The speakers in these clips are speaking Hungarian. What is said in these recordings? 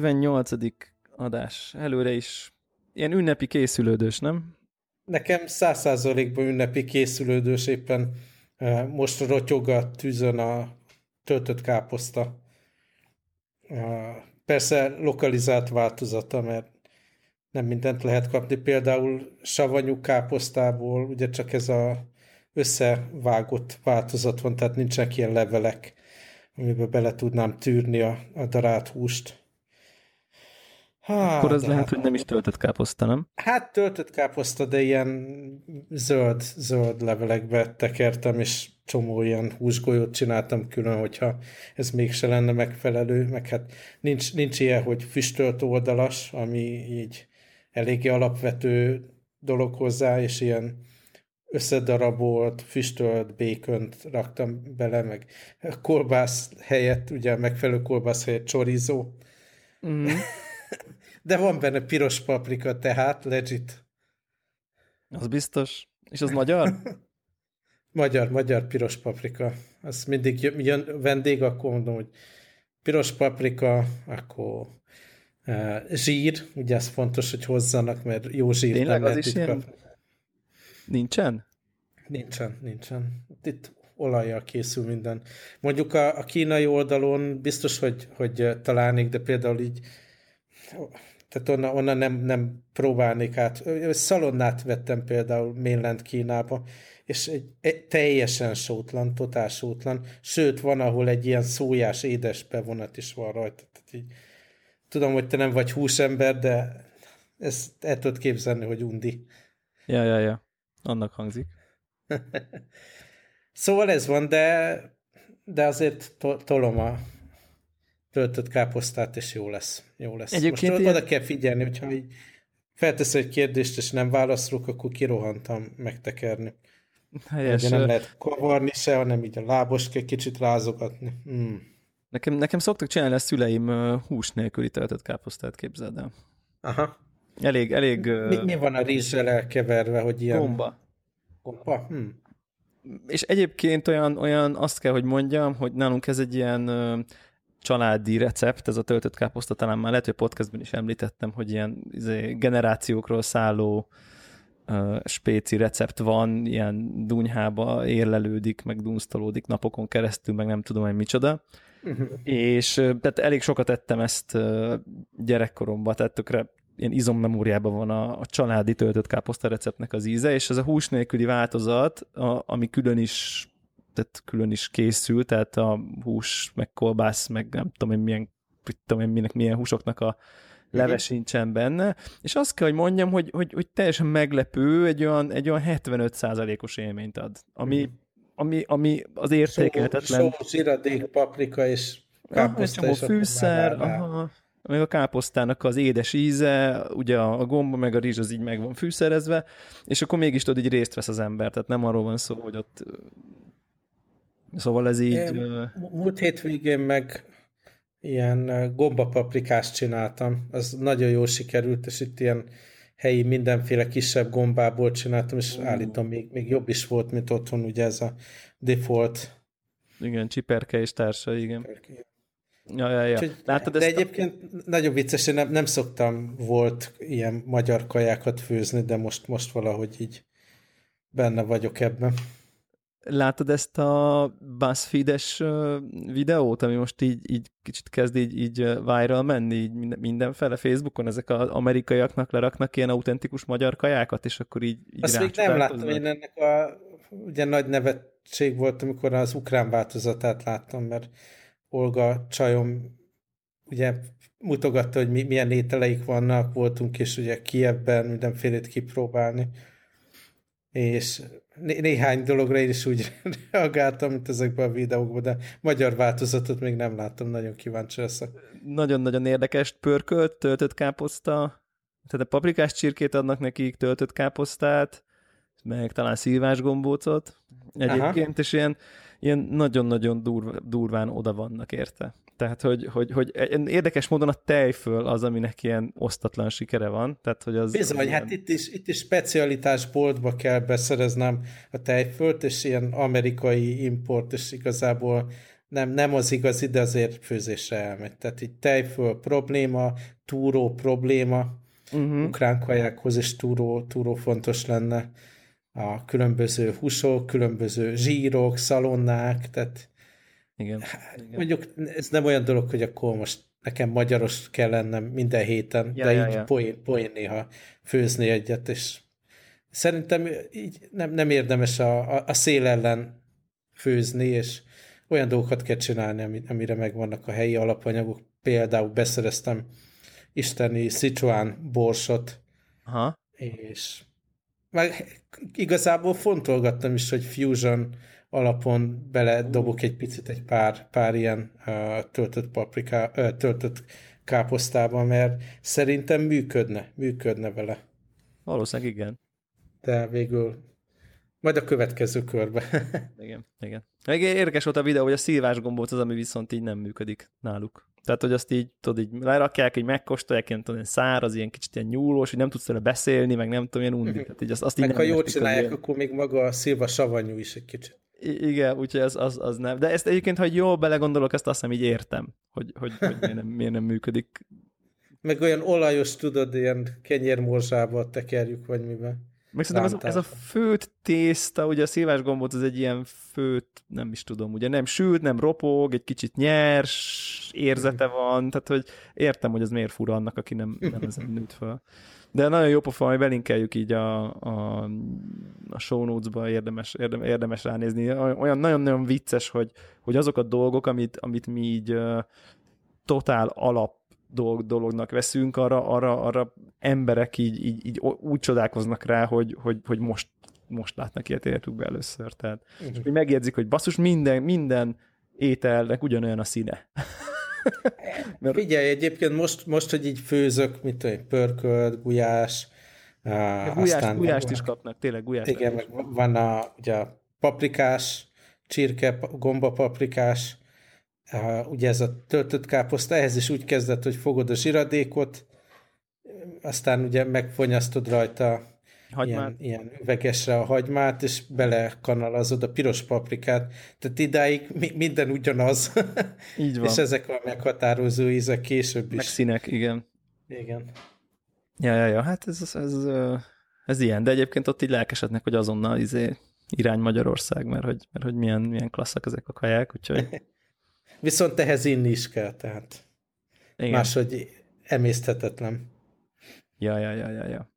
58. adás. Előre is ilyen ünnepi készülődős, nem? Nekem száz százalékban ünnepi készülődős éppen most rotyog a tűzön a töltött káposzta. Persze lokalizált változata, mert nem mindent lehet kapni. Például savanyú káposztából ugye csak ez a összevágott változat van, tehát nincsenek ilyen levelek, amiben bele tudnám tűrni a, a darált húst. Hát, Akkor az lehet, hát, hogy nem is töltött káposzta, nem? Hát töltött káposzta, de ilyen zöld, zöld levelekbe tekertem, és csomó ilyen húsgolyót csináltam külön, hogyha ez mégse lenne megfelelő, meg hát nincs, nincs ilyen, hogy füstölt oldalas, ami így eléggé alapvető dolog hozzá, és ilyen összedarabolt, füstölt békönt raktam bele, meg kolbász helyett, ugye megfelelő kolbász helyett csorizó. Mm. De van benne piros paprika, tehát legit. Az biztos. És az magyar? magyar, magyar piros paprika. Az mindig jön vendég, akkor mondom, hogy piros paprika, akkor uh, zsír, ugye ez fontos, hogy hozzanak, mert jó zsír Tényleg az is ilyen... Nincsen? Nincsen, nincsen. Itt olajjal készül minden. Mondjuk a, a kínai oldalon biztos, hogy, hogy találnék, de például így tehát onnan, onnan nem, nem próbálnék át. Szalonnát vettem például mainland Kínába, és egy, egy teljesen sótlan, totál sótlan, sőt van, ahol egy ilyen szójás édes bevonat is van rajta. Tehát így, tudom, hogy te nem vagy húsember, de ezt el tudod képzelni, hogy undi. Ja, ja, ja. Annak hangzik. szóval ez van, de, de azért to- tolom a, töltött káposztát, és jó lesz. Jó lesz. Egyébként Most ilyen... oda kell figyelni, hogyha így feltesz egy kérdést, és nem válaszolok, akkor kirohantam megtekerni. Helyes. Ugye nem lehet kavarni se, hanem így a lábos kell kicsit rázogatni. Mm. Nekem, nekem szoktak csinálni a szüleim hús nélküli töltött káposztát, képzeld el. Aha. Elég, elég... Mi, mi van a rizssel elkeverve, hogy ilyen... Gomba. Gomba? Hm. És egyébként olyan, olyan, azt kell, hogy mondjam, hogy nálunk ez egy ilyen családi recept, ez a töltött káposzta, talán már lehet, hogy podcastben is említettem, hogy ilyen izé, generációkról szálló uh, spéci recept van, ilyen dunyhába érlelődik, meg dunsztolódik napokon keresztül, meg nem tudom, hogy micsoda. Uh-huh. És tehát elég sokat ettem ezt uh, gyerekkoromban, tehát tökre ilyen izommemóriában van a, a családi töltött káposzta receptnek az íze, és ez a hús nélküli változat, a, ami külön is tehát külön is készül, tehát a hús, meg kolbász, meg nem tudom én milyen, tudom én, minek, milyen húsoknak a leves sincsen benne, és azt kell, hogy mondjam, hogy, hogy, hogy teljesen meglepő, egy olyan, egy olyan 75%-os élményt ad, ami, mm. ami, ami az értékelhetetlen. Só, zsiradék, paprika és káposzta. Aha, és fűszer, aha, meg a káposztának az édes íze, ugye a gomba meg a rizs az így meg van fűszerezve, és akkor mégis tudod, így részt vesz az ember, tehát nem arról van szó, hogy ott Szóval ez így... Én, múlt hétvégén meg ilyen gombapaprikást csináltam, az nagyon jól sikerült, és itt ilyen helyi mindenféle kisebb gombából csináltam, és uh. állítom, még, még jobb is volt, mint otthon, ugye ez a default. Igen, csiperke és társa, igen. Ja, ja, ja. Úgyhogy, Látod de egyébként a... nagyon vicces, én nem, nem szoktam volt ilyen magyar kajákat főzni, de most, most valahogy így benne vagyok ebben. Látod ezt a BuzzFeed-es videót, ami most így, így kicsit kezd így, így viral menni, így mindenfele Facebookon, ezek az amerikaiaknak leraknak ilyen autentikus magyar kajákat, és akkor így, így Azt még nem láttam, én ennek a ugye nagy nevetség volt, amikor az ukrán változatát láttam, mert Olga csajom ugye mutogatta, hogy mi, milyen ételeik vannak, voltunk és ugye Kievben mindenfélét kipróbálni, és né- néhány dologra én is úgy reagáltam, mint ezekben a videókban, de magyar változatot még nem láttam, nagyon kíváncsi leszek. Nagyon-nagyon érdekes, pörkölt, töltött káposzta, tehát a paprikás csirkét adnak nekik, töltött káposztát, meg talán szívás gombócot egyébként, Aha. és ilyen, ilyen nagyon-nagyon durv, durván oda vannak érte. Tehát, hogy, hogy, hogy érdekes módon a tejföl az, aminek ilyen osztatlan sikere van. Tehát, hogy az Bizony, ilyen... hát itt is, itt is specialitás boltba kell beszereznem a tejfölt, és ilyen amerikai import, és igazából nem, nem az igazi, de azért főzésre elmegy. Tehát így tejföl probléma, túró probléma, uh-huh. ukrán kajákhoz is túró, túró fontos lenne. A különböző húsok, különböző zsírok, szalonnák, tehát igen. Mondjuk ez nem olyan dolog, hogy akkor most nekem magyaros kell lennem minden héten, ja, de ja, így ja. Poén, poén néha főzni egyet, és szerintem így nem, nem érdemes a, a, a szél ellen főzni, és olyan dolgokat kell csinálni, amire megvannak a helyi alapanyagok. Például beszereztem isteni Sichuan borsot, Aha. és meg igazából fontolgattam is, hogy fusion alapon bele dobok egy picit egy pár, pár ilyen uh, töltött paprika, uh, töltött káposztába, mert szerintem működne, működne vele. Valószínűleg igen. De végül majd a következő körbe. igen, igen. Meg érdekes volt a videó, hogy a szívás gombóc az, ami viszont így nem működik náluk. Tehát, hogy azt így, tudod, így lerakják, így megkóstolják, ilyen, tudod, ilyen száraz, ilyen kicsit ilyen nyúlós, hogy nem tudsz vele beszélni, meg nem tudom, ilyen undi. Mhm. Tehát így azt, azt meg így ha jól csinálják, ilyen... akkor még maga a szilva savanyú is egy kicsit. I- igen, úgyhogy az, az, az nem. De ezt egyébként, ha jól belegondolok, ezt azt hiszem így értem, hogy, hogy, hogy miért, nem, miért nem működik. Meg olyan olajos, tudod, ilyen kenyérmorzsába tekerjük, vagy miben. Meg szerintem ez, ez a főt tészta, ugye a szilvás gombóc az egy ilyen főt, nem is tudom, ugye nem sült, nem ropog, egy kicsit nyers, érzete van, tehát hogy értem, hogy ez miért fura annak, aki nem, nem ezen nőtt fel. De nagyon jó pofa, hogy belinkeljük így a, a, a show notes-ba, érdemes, érdemes, érdemes ránézni. Olyan nagyon-nagyon vicces, hogy, hogy azok a dolgok, amit, amit mi így totál alap dolog, dolognak veszünk, arra, arra, arra emberek így, így, így úgy csodálkoznak rá, hogy, hogy, hogy most, most látnak ilyet életükbe először. Tehát, uh-huh. és megjegyzik, hogy basszus, minden, minden ételnek ugyanolyan a színe. Mert... Figyelj, egyébként most, most, hogy így főzök, mit tudom, pörkölt, gulyás, uh, gulyást, aztán gulyást van, is kapnak, tényleg gulyást. Igen, meg van a, ugye, a paprikás, csirke, gomba ugye ez a töltött káposzta, ehhez is úgy kezdett, hogy fogod a zsiradékot, aztán ugye megfonyasztod rajta Ilyen, ilyen üvegesre a hagymát, és belekanalazod a piros paprikát. Tehát idáig mi, minden ugyanaz. Így van. és ezek a meghatározó ízek később is. Meg színek, igen. Igen. Ja, ja, ja, hát ez, ez, ez, ez ilyen, de egyébként ott így lelkesednek, hogy azonnal izé irány Magyarország, mert hogy, mert hogy milyen, milyen klasszak ezek a kaják, úgyhogy... Viszont ehhez inni is kell, tehát Igen. máshogy emészthetetlen. Ja, ja, ja, ja, ja.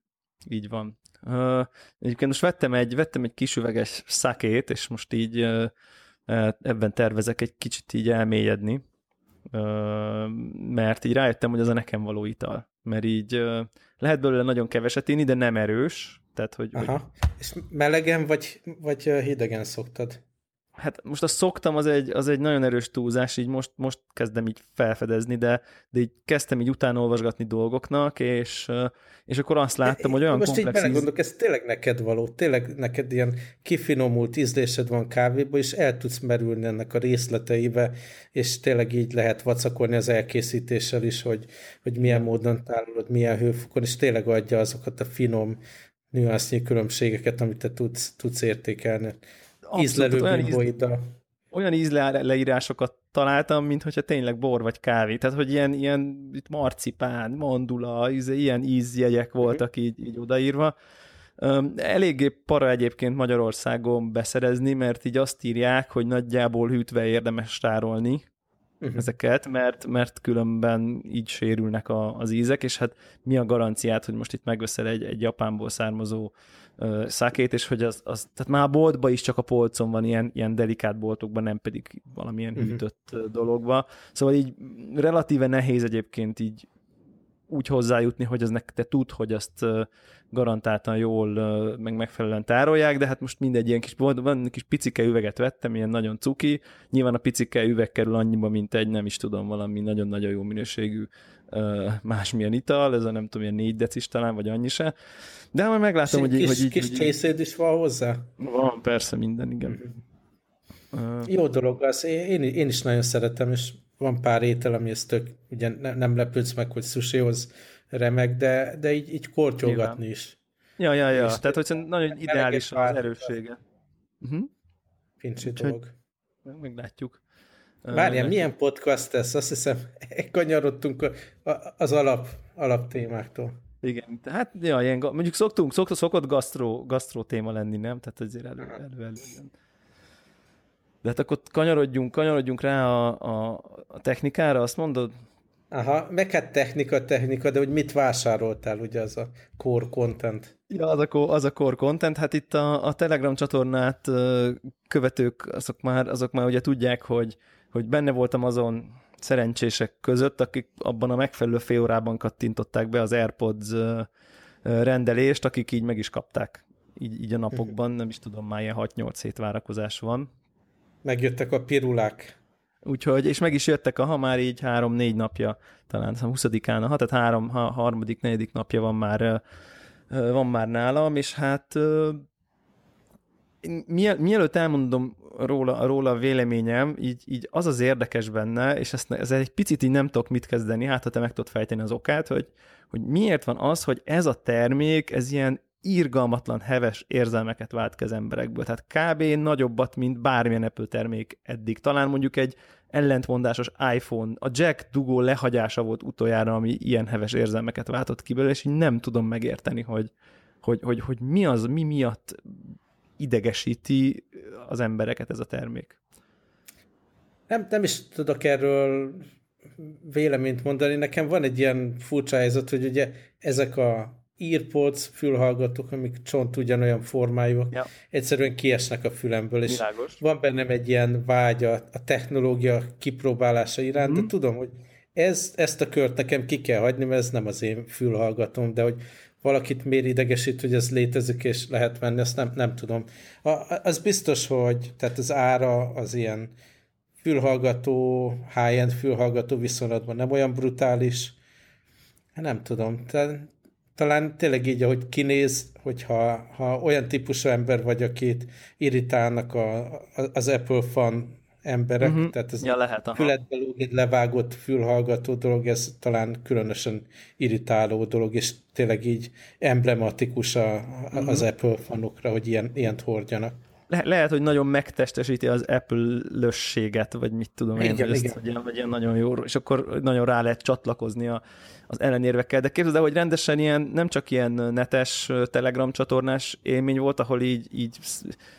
Így van. Uh, egyébként most vettem egy, vettem egy kis üveges szakét, és most így uh, ebben tervezek egy kicsit így elmélyedni, uh, mert így rájöttem, hogy az a nekem való ital. Mert így uh, lehet belőle nagyon keveset inni, de nem erős. Tehát, hogy, Aha. Hogy... És melegen vagy, vagy hidegen szoktad? Hát most azt szoktam, az egy, az egy nagyon erős túlzás, így most, most kezdem így felfedezni, de, de így kezdtem így utána olvasgatni dolgoknak, és, és akkor azt láttam, hogy olyan most komplex... Most így belegondolok, ez tényleg neked való, tényleg neked ilyen kifinomult ízlésed van kávéba, és el tudsz merülni ennek a részleteibe, és tényleg így lehet vacakolni az elkészítéssel is, hogy, hogy milyen módon tárolod, milyen hőfokon, és tényleg adja azokat a finom nüansznyi különbségeket, amit te tudsz, tudsz értékelni ízlelő olyan, íz, olyan ízleírásokat találtam, mint hogyha tényleg bor vagy kávé. Tehát, hogy ilyen, ilyen itt marcipán, mandula, ilyen ízjegyek mhm. voltak így, így odaírva. Eléggé para egyébként Magyarországon beszerezni, mert így azt írják, hogy nagyjából hűtve érdemes tárolni uh-huh. ezeket, mert, mert különben így sérülnek a, az ízek, és hát mi a garanciát, hogy most itt megveszel egy, egy Japánból származó szakét, és hogy az, az, tehát már a boltban is csak a polcon van ilyen, ilyen delikát boltokban, nem pedig valamilyen uh-huh. hűtött dologba. Szóval így relatíve nehéz egyébként így úgy hozzájutni, hogy az te tud, hogy azt garantáltan jól, meg megfelelően tárolják, de hát most mindegy ilyen kis, van kis picike üveget vettem, ilyen nagyon cuki, nyilván a picike üveg kerül annyiba, mint egy, nem is tudom, valami nagyon-nagyon jó minőségű másmilyen ital, ez a nem tudom, ilyen négy decis talán, vagy annyi se. De majd meglátom, hogy, kis, hogy így... Kis csészéd is van hozzá? Van, persze, minden, igen. Uh, Jó dolog az, én, én is nagyon szeretem, és van pár étel, ami ezt tök, ugye ne, nem lepődsz meg, hogy sushihoz remek, de, de így, így kortyolgatni is. Ja, ja, ja. És Tehát, hogy nagyon ideális az erőssége. Uh-huh. Pincsi dolog. Meglátjuk. Várjál, milyen podcast ez? Azt hiszem, kanyarodtunk az alap, alap témáktól. Igen, tehát ja, ilyen, mondjuk szoktunk, szokott, szokott gasztró, gasztró téma lenni, nem? Tehát azért elő, elő, elő, De hát akkor kanyarodjunk, kanyarodjunk rá a, a, a technikára, azt mondod? Aha, meg hát technika, technika, de hogy mit vásároltál, ugye az a core content? Ja, az a, az a core content, hát itt a, a Telegram csatornát követők, azok már, azok már ugye tudják, hogy, hogy benne voltam azon szerencsések között, akik abban a megfelelő fél órában kattintották be az AirPods rendelést, akik így meg is kapták. Így, így a napokban, nem is tudom, már ilyen 6-8 hét várakozás van. Megjöttek a pirulák. Úgyhogy, és meg is jöttek, ha már így három-négy napja, talán 20-án, ha, tehát három, ha, harmadik, negyedik napja van már, van már nálam, és hát mielőtt elmondom róla, róla a véleményem, így, így az az érdekes benne, és ezt, ez egy picit így nem tudok mit kezdeni, hát ha te meg tudod fejteni az okát, hogy, hogy miért van az, hogy ez a termék, ez ilyen irgalmatlan, heves érzelmeket vált ki az emberekből. Tehát kb. nagyobbat, mint bármilyen Apple termék eddig. Talán mondjuk egy ellentmondásos iPhone, a jack dugó lehagyása volt utoljára, ami ilyen heves érzelmeket váltott ki belőle, és így nem tudom megérteni, hogy, hogy, hogy, hogy mi az, mi miatt idegesíti az embereket ez a termék. Nem, nem is tudok erről véleményt mondani. Nekem van egy ilyen furcsa helyzet, hogy ugye ezek a earpods, fülhallgatók, amik csont ugyanolyan formájúak, ja. egyszerűen kiesnek a fülemből, és Világos. van bennem egy ilyen vágy a, a technológia kipróbálása iránt, mm. de mhm. tudom, hogy ez, ezt a kört nekem ki kell hagyni, mert ez nem az én fülhallgatom, de hogy valakit miért idegesít, hogy ez létezik és lehet venni, azt nem, nem tudom. A, az biztos, hogy tehát az ára az ilyen fülhallgató, high-end fülhallgató viszonylatban nem olyan brutális, nem tudom, tehát talán tényleg így, ahogy kinéz, hogyha ha olyan típusú ember vagy, akit irritálnak a, az Apple fan emberek, uh-huh. tehát ez ja, lehet, aha. füledbe egy levágott fülhallgató dolog, ez talán különösen irritáló dolog, és tényleg így emblematikus a, uh-huh. az Apple fanokra, hogy ilyen, ilyent hordjanak. Le- lehet, hogy nagyon megtestesíti az Apple-lösséget, vagy mit tudom igen, én, hogy, igen. Ezt, hogy, ilyen, hogy ilyen nagyon jó, és akkor nagyon rá lehet csatlakozni a, az ellenérvekkel. De képzeld el, hogy rendesen ilyen, nem csak ilyen netes Telegram csatornás élmény volt, ahol így, így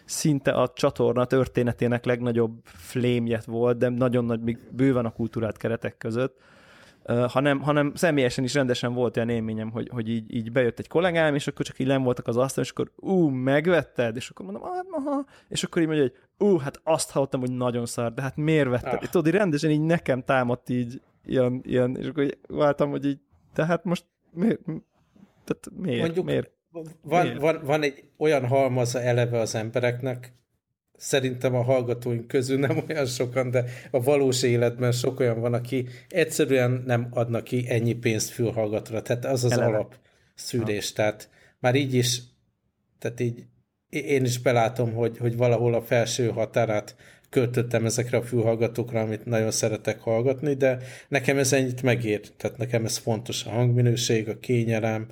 szinte a csatorna történetének legnagyobb flémjet volt, de nagyon nagy, még bőven a kultúrát keretek között, hanem, hanem személyesen is rendesen volt olyan élményem, hogy, hogy így, így bejött egy kollégám, és akkor csak így nem voltak az asztal, és akkor ú, megvetted? És akkor mondom, ah, aha, és akkor így mondja, hogy ú, hát azt hallottam, hogy nagyon szar, de hát miért vetted? Ah. Tudod, így rendesen így nekem támadt így ilyen, ilyen és akkor váltam, hogy így, tehát most miért, tehát miért, Mondjuk, miért? Van, miért? Van, van egy olyan halmaza eleve az embereknek, szerintem a hallgatóink közül nem olyan sokan, de a valós életben sok olyan van, aki egyszerűen nem adnak ki ennyi pénzt fülhallgatóra. Tehát az az Eleve. alap szűrés. Ha. Tehát már így is, tehát így én is belátom, hogy, hogy valahol a felső határát költöttem ezekre a fülhallgatókra, amit nagyon szeretek hallgatni, de nekem ez ennyit megér. Tehát nekem ez fontos a hangminőség, a kényelem, mm-hmm.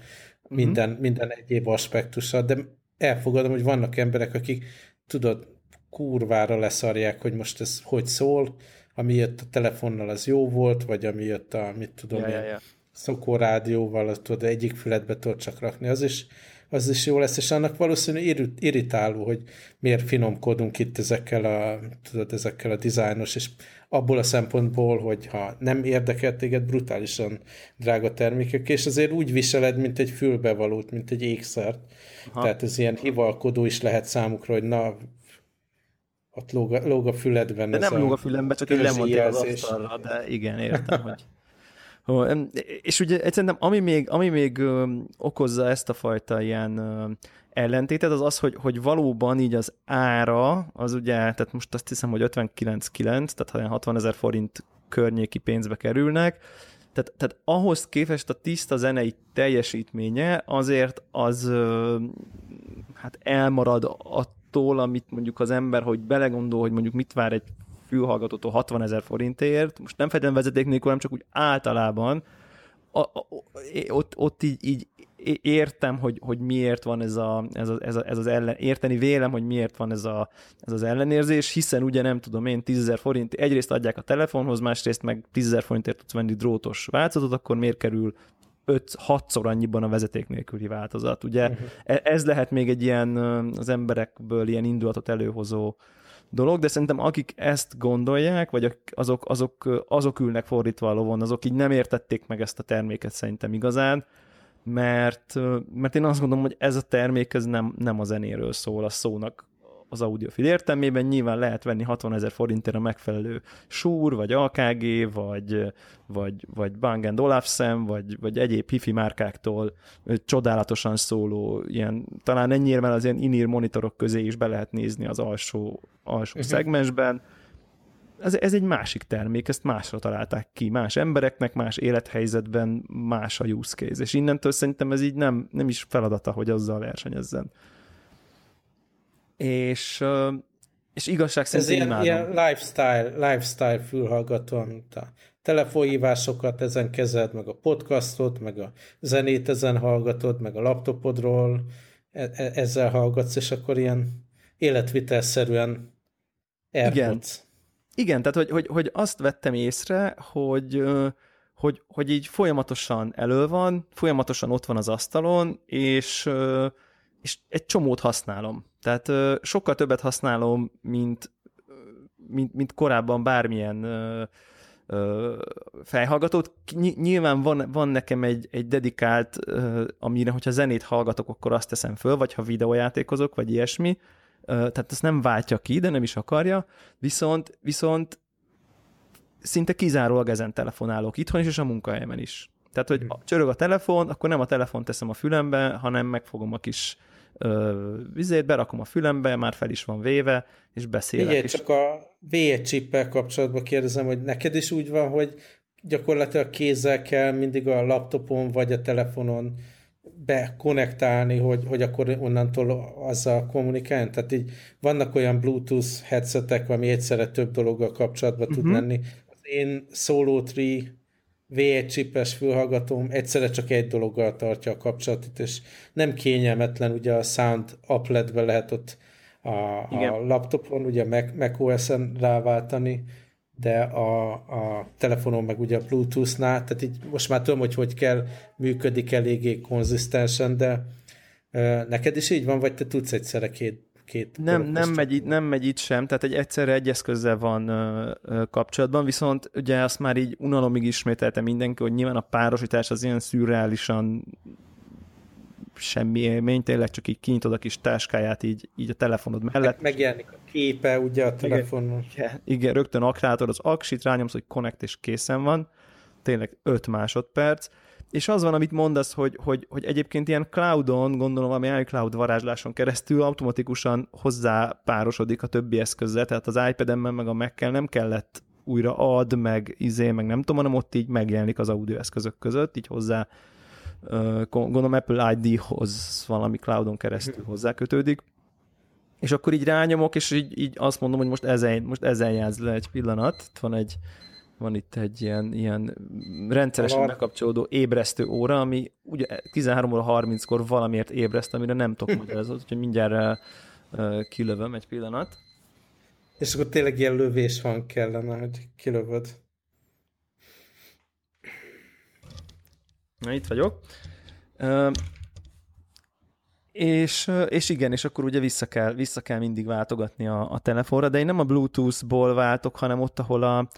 minden, minden egyéb aspektusa, de elfogadom, hogy vannak emberek, akik tudod, kurvára leszarják, hogy most ez hogy szól, ami jött a telefonnal, az jó volt, vagy ami jött a, mit tudom ja, ja, ja. szokó rádióval, az tudod, egyik fületbe tudod csak rakni, az is, az is jó lesz, és annak valószínűleg irritáló, hogy miért finomkodunk itt ezekkel a, tudod, ezekkel a dizájnos, és abból a szempontból, hogy ha nem érdekel téged brutálisan drága termékek, és azért úgy viseled, mint egy fülbevalót, mint egy ékszert. Aha. Tehát ez ilyen hivalkodó is lehet számukra, hogy na, ott lóg a, lóg a füledben. De nem lóg a fülembe, csak egy lemondja az asztalra, de igen, értem, hogy... És ugye szerintem ami még, ami még okozza ezt a fajta ilyen ellentétet, az az, hogy, hogy valóban így az ára, az ugye, tehát most azt hiszem, hogy 59,9, tehát 60 ezer forint környéki pénzbe kerülnek, tehát, tehát ahhoz képest a tiszta zenei teljesítménye azért az hát elmarad a attól, amit mondjuk az ember, hogy belegondol, hogy mondjuk mit vár egy fülhallgatótól 60 ezer forintért, most nem feltétlenül vezeték nélkül, hanem csak úgy általában, a, a, ott, ott így, így értem, hogy, hogy miért van ez, a, ez, a, ez, a, ez az ellen, érteni vélem, hogy miért van ez, a, ez az ellenérzés, hiszen ugye nem tudom én, 10 forint, egyrészt adják a telefonhoz, másrészt meg 10 forintért tudsz venni drótos változatot, akkor miért kerül 5-6-szor annyiban a vezeték nélküli változat. Ugye uh-huh. ez lehet még egy ilyen az emberekből ilyen indulatot előhozó dolog, de szerintem akik ezt gondolják, vagy azok, azok, azok ülnek fordítva a lovon, azok így nem értették meg ezt a terméket szerintem igazán, mert, mert én azt gondolom, hogy ez a termék ez nem, nem a zenéről szól, a szónak az audiofil értelmében nyilván lehet venni 60 ezer forintért a megfelelő Shure, vagy AKG, vagy, vagy, vagy Bang Olufsen, vagy, vagy egyéb hifi márkáktól csodálatosan szóló, ilyen, talán ennyire az ilyen inír monitorok közé is be lehet nézni az alsó, alsó uh-huh. szegmensben. Ez, ez egy másik termék, ezt másra találták ki, más embereknek, más élethelyzetben, más a use case, és innentől szerintem ez így nem, nem is feladata, hogy azzal versenyezzen és, és igazság szerint Ez ilyen, ilyen lifestyle, lifestyle fülhallgató, amit a telefonhívásokat ezen kezed, meg a podcastot, meg a zenét ezen hallgatod, meg a laptopodról e- e- ezzel hallgatsz, és akkor ilyen életvitelszerűen AirPods. Igen. Igen, tehát hogy, hogy, hogy azt vettem észre, hogy, hogy, hogy így folyamatosan elő van, folyamatosan ott van az asztalon, és, és egy csomót használom. Tehát ö, sokkal többet használom, mint, mint, mint korábban bármilyen ö, ö, fejhallgatót. Nyilván van, van nekem egy, egy dedikált, ö, amire, hogyha zenét hallgatok, akkor azt teszem föl, vagy ha videójátékozok, vagy ilyesmi. Ö, tehát ezt nem váltja ki, de nem is akarja. Viszont, viszont szinte kizárólag ezen telefonálok itthon is, és a munkahelyemen is. Tehát, hogy hmm. csörög a telefon, akkor nem a telefon teszem a fülembe, hanem megfogom a kis vizét, berakom a fülembe, már fel is van véve, és beszélek. Igen, csak a V1 csippel kapcsolatban kérdezem, hogy neked is úgy van, hogy gyakorlatilag kézzel kell mindig a laptopon vagy a telefonon bekonnektálni, hogy, hogy akkor onnantól azzal kommunikálni. Tehát így vannak olyan Bluetooth headsetek, ami egyszerre több dologgal kapcsolatban uh-huh. tud mhm. lenni. Az én Solo 3 V1 csipes fülhallgatóm egyszerre csak egy dologgal tartja a kapcsolatot, és nem kényelmetlen, ugye a Sound appletbe lehet ott a, a laptopon, ugye Mac, Mac OS-en ráváltani, de a, a telefonon meg ugye a Bluetooth-nál, tehát így most már tudom, hogy hogy kell, működik eléggé konzisztensen, de neked is így van, vagy te tudsz egyszerre két két nem, nem, megy, itt, nem megy itt sem, tehát egy egyszerre egy eszközzel van ö, ö, kapcsolatban, viszont ugye azt már így unalomig ismételte mindenki, hogy nyilván a párosítás az ilyen szürreálisan semmi élmény, tényleg csak így kinyitod a kis táskáját így, így a telefonod mellett. Megjelenik a képe ugye a telefonon. Igen, igen, rögtön akrátor az aksit, rányomsz, hogy connect és készen van, tényleg 5 másodperc, és az van, amit mondasz, hogy, hogy, hogy egyébként ilyen cloudon, gondolom, ami iCloud varázsláson keresztül automatikusan hozzá párosodik a többi eszközzel, tehát az iPad-emben meg a mac nem kellett újra ad, meg izé, meg nem tudom, hanem ott így megjelenik az audio eszközök között, így hozzá gondolom Apple ID-hoz valami cloudon keresztül hozzá kötődik. És akkor így rányomok, és így, így azt mondom, hogy most ezen, most ezen játsz le egy pillanat. Itt van egy van itt egy ilyen, ilyen rendszeresen Alar. bekapcsolódó ébresztő óra, ami ugye 13 óra 30-kor valamiért ébreszt, amire nem tudok magyarázni, úgyhogy mindjárt uh, kilövöm egy pillanat. És akkor tényleg ilyen lövés van kellene, hogy kilövöd. Na, itt vagyok. Uh, és, és igen, és akkor ugye vissza kell, vissza kell mindig váltogatni a, a telefonra, de én nem a Bluetooth-ból váltok, hanem ott, ahol a,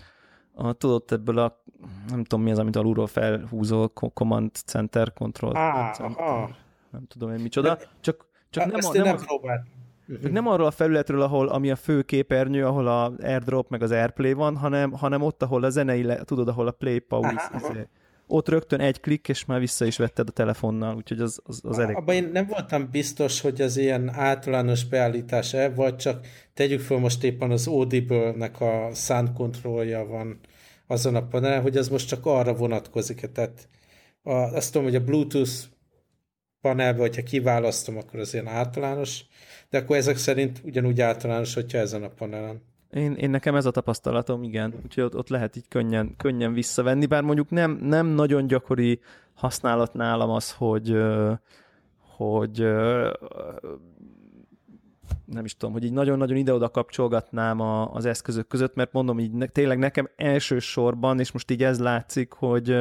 a, tudod, ebből a, nem tudom mi az, amit alulról felhúzol, Command Center, Control ah, Center, ah. nem tudom én micsoda, csak, csak nem, a, nem, nem, a, nem arról a felületről, ahol, ami a fő képernyő, ahol a AirDrop meg az AirPlay van, hanem, hanem ott, ahol a zenei, le, tudod, ahol a Play Pause, izé, ott rögtön egy klik, és már vissza is vetted a telefonnal, úgyhogy az, az, az elég. Abban én nem voltam biztos, hogy az ilyen általános beállítás-e, vagy csak tegyük fel most éppen az Audible-nek a sound controlja van azon a panelen, hogy az most csak arra vonatkozik -e. Tehát a, azt tudom, hogy a Bluetooth panelbe, hogyha kiválasztom, akkor az ilyen általános, de akkor ezek szerint ugyanúgy általános, hogyha ezen a panelen. Én, én nekem ez a tapasztalatom, igen. Úgyhogy ott, ott lehet így könnyen, könnyen visszavenni, bár mondjuk nem, nem nagyon gyakori használat nálam az, hogy, hogy nem is tudom, hogy így nagyon-nagyon ide-oda kapcsolgatnám a, az eszközök között, mert mondom így ne, tényleg nekem elsősorban, és most így ez látszik, hogy,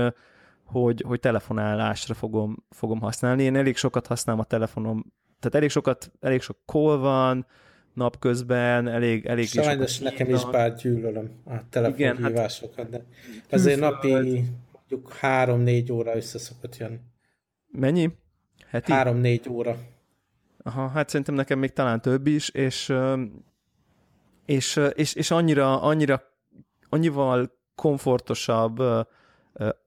hogy, hogy telefonálásra fogom, fogom használni. Én elég sokat használom a telefonom, tehát elég sokat, elég sok call van, napközben, elég... elég Sajnos nekem is bár gyűlölöm a telefonhívásokat, de azért napi mondjuk három-négy óra össze szokott jönni. Mennyi? Heti? Három-négy óra. Aha, hát szerintem nekem még talán több is, és, és, és, és annyira, annyira, annyival komfortosabb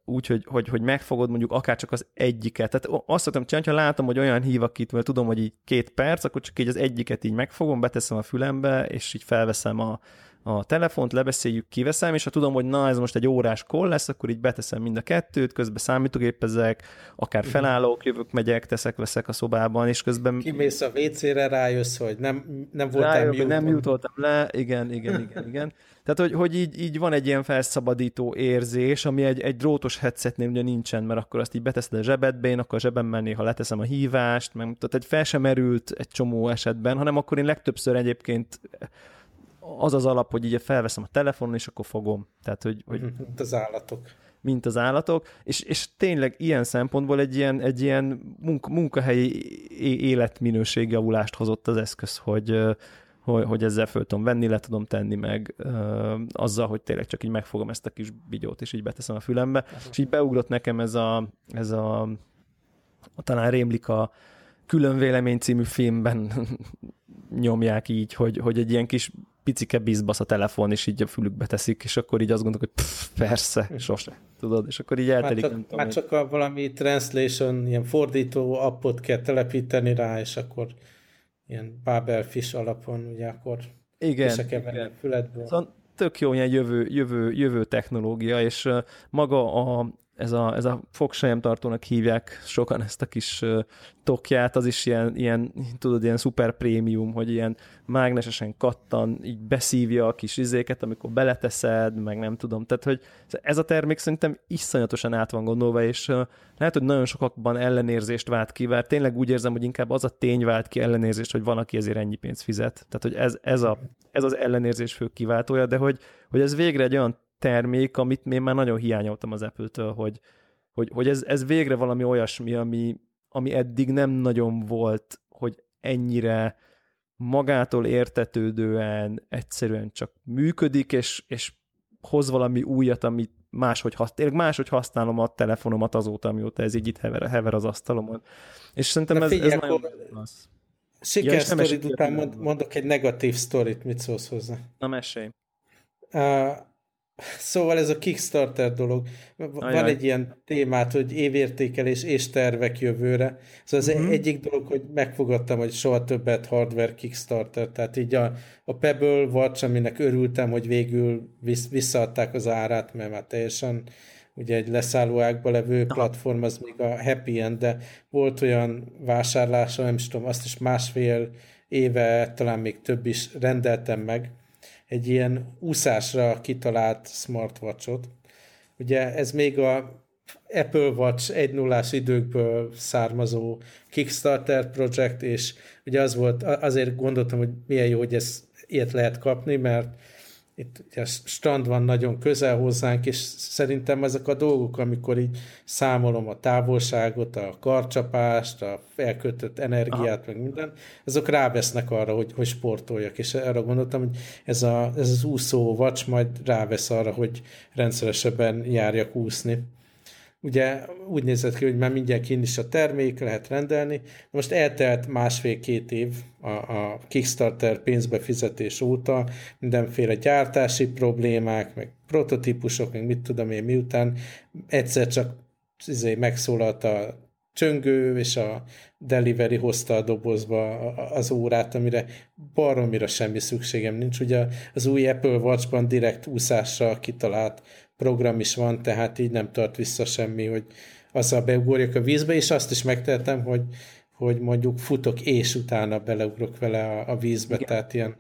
úgy, hogy, hogy, hogy megfogod mondjuk akár csak az egyiket. Tehát azt szoktam csinálni, ha látom, hogy olyan hív, akit mert tudom, hogy így két perc, akkor csak így az egyiket így megfogom, beteszem a fülembe, és így felveszem a, a telefont, lebeszéljük, kiveszem, és ha tudom, hogy na, ez most egy órás call lesz, akkor így beteszem mind a kettőt, közben számítógépezek, akár mhm. felállok, jövök, megyek, teszek, veszek a szobában, és közben... Kimész a WC-re, rájössz, hogy nem, nem voltál Rájön, Nem jutottam le, igen, igen, igen, igen. Tehát, hogy, hogy így, így van egy ilyen felszabadító érzés, ami egy, egy drótos headsetnél ugye nincsen, mert akkor azt így beteszed a zsebedbe, én akkor a zsebemben néha leteszem a hívást, meg, tehát egy fel sem merült egy csomó esetben, hanem akkor én legtöbbször egyébként az az alap, hogy így felveszem a telefonon, és akkor fogom. Tehát, hogy, hogy mint az állatok. Mint az állatok, és, és tényleg ilyen szempontból egy ilyen, egy ilyen munka, munkahelyi életminőségjavulást hozott az eszköz, hogy, hogy, hogy ezzel föl tudom venni, le tudom tenni meg ö, azzal, hogy tényleg csak így megfogom ezt a kis bigyót, és így beteszem a fülembe. Uh-huh. És így beugrott nekem ez a, ez a, a talán rémlik a Külön Vélemény című filmben nyomják így, hogy, hogy egy ilyen kis picike bizbasz a telefon, és így a fülükbe teszik, és akkor így azt gondolok, hogy pff, persze, sose, tudod, és akkor így eltelik. Már csak, tudom, már csak a valami translation, ilyen fordító appot kell telepíteni rá, és akkor ilyen Babel Fish alapon, ugye akkor igen, igen. füledből. Szóval tök jó ilyen jövő, jövő, jövő technológia, és maga a, ez a, ez a tartónak hívják sokan ezt a kis tokját, az is ilyen, ilyen, tudod, ilyen szuper prémium, hogy ilyen mágnesesen kattan, így beszívja a kis izéket, amikor beleteszed, meg nem tudom. Tehát, hogy ez a termék szerintem iszonyatosan át van gondolva, és lehet, hogy nagyon sokakban ellenérzést vált ki, mert tényleg úgy érzem, hogy inkább az a tény vált ki ellenérzést, hogy van, aki ezért ennyi pénzt fizet. Tehát, hogy ez, ez, a, ez az ellenérzés fő kiváltója, de hogy, hogy ez végre egy olyan termék, amit én már nagyon hiányoltam az Apple-től, hogy, hogy, hogy ez, ez végre valami olyasmi, ami, ami eddig nem nagyon volt, hogy ennyire magától értetődően egyszerűen csak működik, és, és hoz valami újat, amit máshogy, tényleg máshogy használom a telefonomat azóta, amióta ez így itt hever, hever az asztalomon. És szerintem ez, figyelj, ez nagyon klassz. Sikersztorid ja, után mond, mondok egy negatív sztorit, mit szólsz hozzá? Na mesélj. Uh, Szóval ez a Kickstarter dolog. Van Ajaj. egy ilyen témát, hogy évértékelés és tervek jövőre. Szóval az uh-huh. egyik dolog, hogy megfogadtam, hogy soha többet hardware Kickstarter. Tehát így a, a Pebble Watch, aminek örültem, hogy végül visz, visszaadták az árát, mert már teljesen ugye egy leszállóákba levő platform, az még a Happy End, de volt olyan vásárlása, nem is tudom, azt is másfél éve, talán még több is rendeltem meg, egy ilyen úszásra kitalált smartwatchot. Ugye ez még a Apple Watch 1.0-ás időkből származó Kickstarter projekt, és ugye az volt, azért gondoltam, hogy milyen jó, hogy ezt ilyet lehet kapni, mert itt a strand van nagyon közel hozzánk, és szerintem ezek a dolgok, amikor így számolom a távolságot, a karcsapást, a elkötött energiát, Aha. meg minden, azok rávesznek arra, hogy, hogy sportoljak, és arra gondoltam, hogy ez, a, ez az úszó vacs majd rávesz arra, hogy rendszeresebben járjak úszni. Ugye úgy nézett ki, hogy már mindjárt kint is a termék, lehet rendelni. Most eltelt másfél-két év a, a Kickstarter pénzbefizetés óta, mindenféle gyártási problémák, meg prototípusok, meg mit tudom én miután egyszer csak izé, megszólalt a csöngő, és a delivery hozta a dobozba az órát, amire baromira semmi szükségem nincs. Ugye az új Apple Watch-ban direkt úszásra kitalált program is van, tehát így nem tart vissza semmi, hogy azzal beugorjak a vízbe, és azt is megtehetem, hogy, hogy mondjuk futok, és utána beleugrok vele a, a vízbe, Igen. tehát ilyen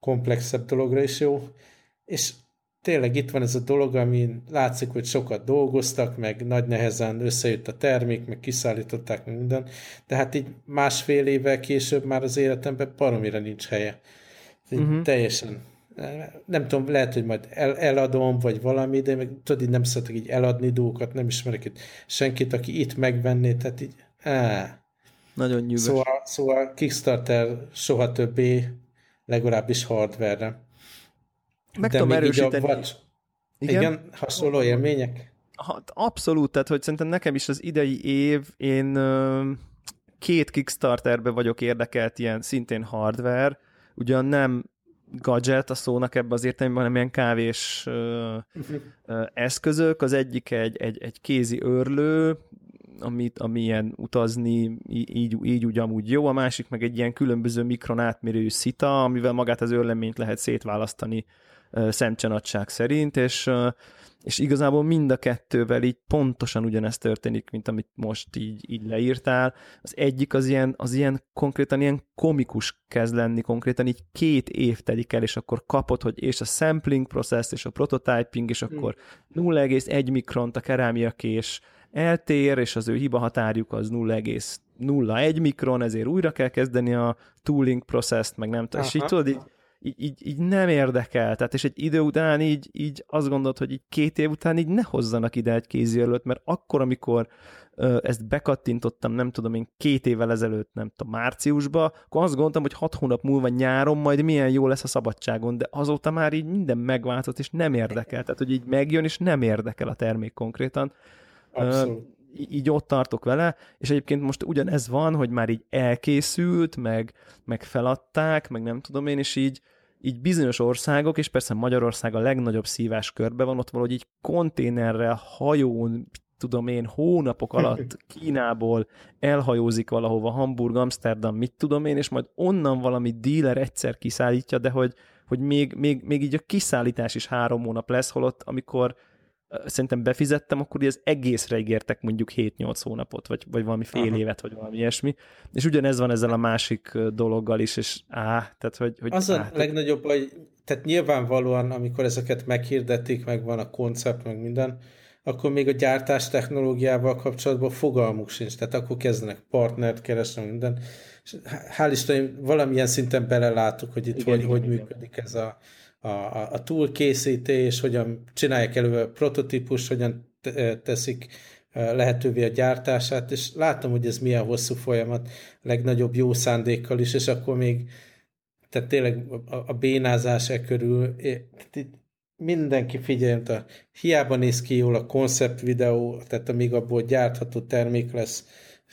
komplexebb dologra is jó, és tényleg itt van ez a dolog, ami látszik, hogy sokat dolgoztak, meg nagy nehezen összejött a termék, meg kiszállították meg minden, de hát így másfél évvel később már az életemben baromira nincs helye. Uh-huh. Teljesen nem tudom, lehet, hogy majd el, eladom, vagy valami, de meg, tudod, így nem szeretek így eladni dolgokat, nem ismerek itt senkit, aki itt megvenné, tehát így, á. Nagyon nyugodt. Szóval, szóval Kickstarter soha többé, legalábbis hardware-re. Meg de tudom erősíteni. Vagy, igen? igen, hasonló élmények? Hát abszolút, tehát hogy szerintem nekem is az idei év, én két Kickstarterbe vagyok érdekelt, ilyen szintén hardware, ugyan nem gadget a szónak ebbe az értelemben, hanem ilyen kávés ö, ö, eszközök. Az egyik egy, egy, egy kézi örlő, amit, ami ilyen utazni így, így úgy amúgy jó, a másik meg egy ilyen különböző mikron átmérőjű szita, amivel magát az örleményt lehet szétválasztani szemcsenadság szerint, és és igazából mind a kettővel így pontosan ugyanezt történik, mint amit most így, így leírtál. Az egyik az ilyen, az ilyen konkrétan ilyen komikus kezd lenni, konkrétan így két év telik el, és akkor kapod, hogy és a sampling process, és a prototyping, és akkor 0,1 mikront a kerámiakés eltér, és az ő hiba határjuk az 0,01 mikron, ezért újra kell kezdeni a tooling process-t, meg nem tudom, és így tudod, így így, így, így nem érdekel. Tehát és egy idő után így, így azt gondolod, hogy így két év után így ne hozzanak ide egy kézijelölt, mert akkor, amikor ö, ezt bekattintottam, nem tudom én, két évvel ezelőtt, nem tudom, márciusba, akkor azt gondoltam, hogy hat hónap múlva nyáron majd milyen jó lesz a szabadságon, de azóta már így minden megváltozott, és nem érdekel. Tehát, hogy így megjön, és nem érdekel a termék konkrétan. Abszolút. Így ott tartok vele, és egyébként most ugyanez van, hogy már így elkészült, meg, meg feladták, meg nem tudom én, és így, így bizonyos országok, és persze Magyarország a legnagyobb szívás körbe van, ott valahogy így konténerrel, hajón, tudom én, hónapok alatt Kínából elhajózik valahova, Hamburg, Amsterdam, mit tudom én, és majd onnan valami díler egyszer kiszállítja, de hogy, hogy még, még, még így a kiszállítás is három hónap lesz, holott amikor szerintem befizettem, akkor az egészre ígértek mondjuk 7-8 hónapot, vagy, vagy valami fél Aha. évet, vagy valami ilyesmi. És ugyanez van ezzel a másik dologgal is, és á, tehát hogy... hogy az á, a legnagyobb, hogy tehát nyilvánvalóan, amikor ezeket meghirdetik, meg van a koncept, meg minden, akkor még a gyártás technológiával kapcsolatban fogalmuk sincs, tehát akkor kezdenek partnert keresni, minden. És hál' Isten, valamilyen szinten belelátok, hogy itt igen, hogy, igen, hogy igen. működik ez a, a, a, a túlkészítés, hogyan csinálják elő a prototípus, hogyan teszik lehetővé a gyártását, és látom, hogy ez milyen hosszú folyamat, legnagyobb jó szándékkal is, és akkor még tehát tényleg a, a bénázás e körül, mindenki figyeljen, a, hiába néz ki jól a koncept videó, tehát amíg abból gyártható termék lesz,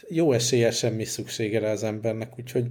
jó esélye semmi szüksége rá az embernek, úgyhogy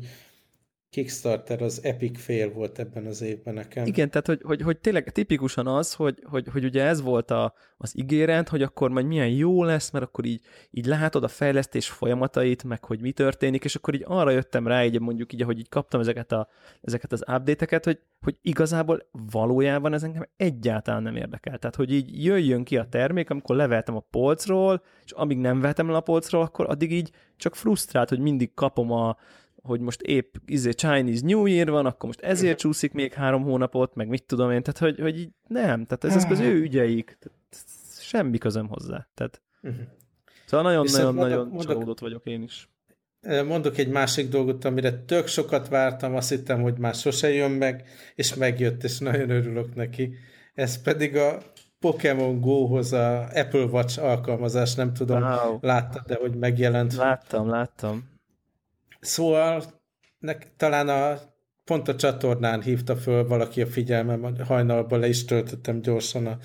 Kickstarter az epic fail volt ebben az évben nekem. Igen, tehát hogy, hogy, hogy tényleg tipikusan az, hogy, hogy, hogy ugye ez volt a, az ígéret, hogy akkor majd milyen jó lesz, mert akkor így, így látod a fejlesztés folyamatait, meg hogy mi történik, és akkor így arra jöttem rá, így mondjuk így, ahogy így kaptam ezeket, a, ezeket az update-eket, hogy, hogy igazából valójában ez engem egyáltalán nem érdekel. Tehát, hogy így jöjjön ki a termék, amikor leveltem a polcról, és amíg nem vetem le a polcról, akkor addig így csak frusztrált, hogy mindig kapom a, hogy most épp izé Chinese New Year van, akkor most ezért csúszik még három hónapot, meg mit tudom én, tehát hogy, hogy így nem, tehát ez az ő ügyeik, tehát semmi közöm hozzá, tehát uh-huh. szóval nagyon-nagyon-nagyon csalódott vagyok én is. Mondok egy másik dolgot, amire tök sokat vártam, azt hittem, hogy már sose jön meg, és megjött, és nagyon örülök neki. Ez pedig a Pokémon Go-hoz a Apple Watch alkalmazás, nem tudom, wow. láttad, de hogy megjelent. Láttam, láttam. Szóval nek, talán a, pont a csatornán hívta föl valaki a figyelmem, hajnalban le is töltöttem gyorsan a,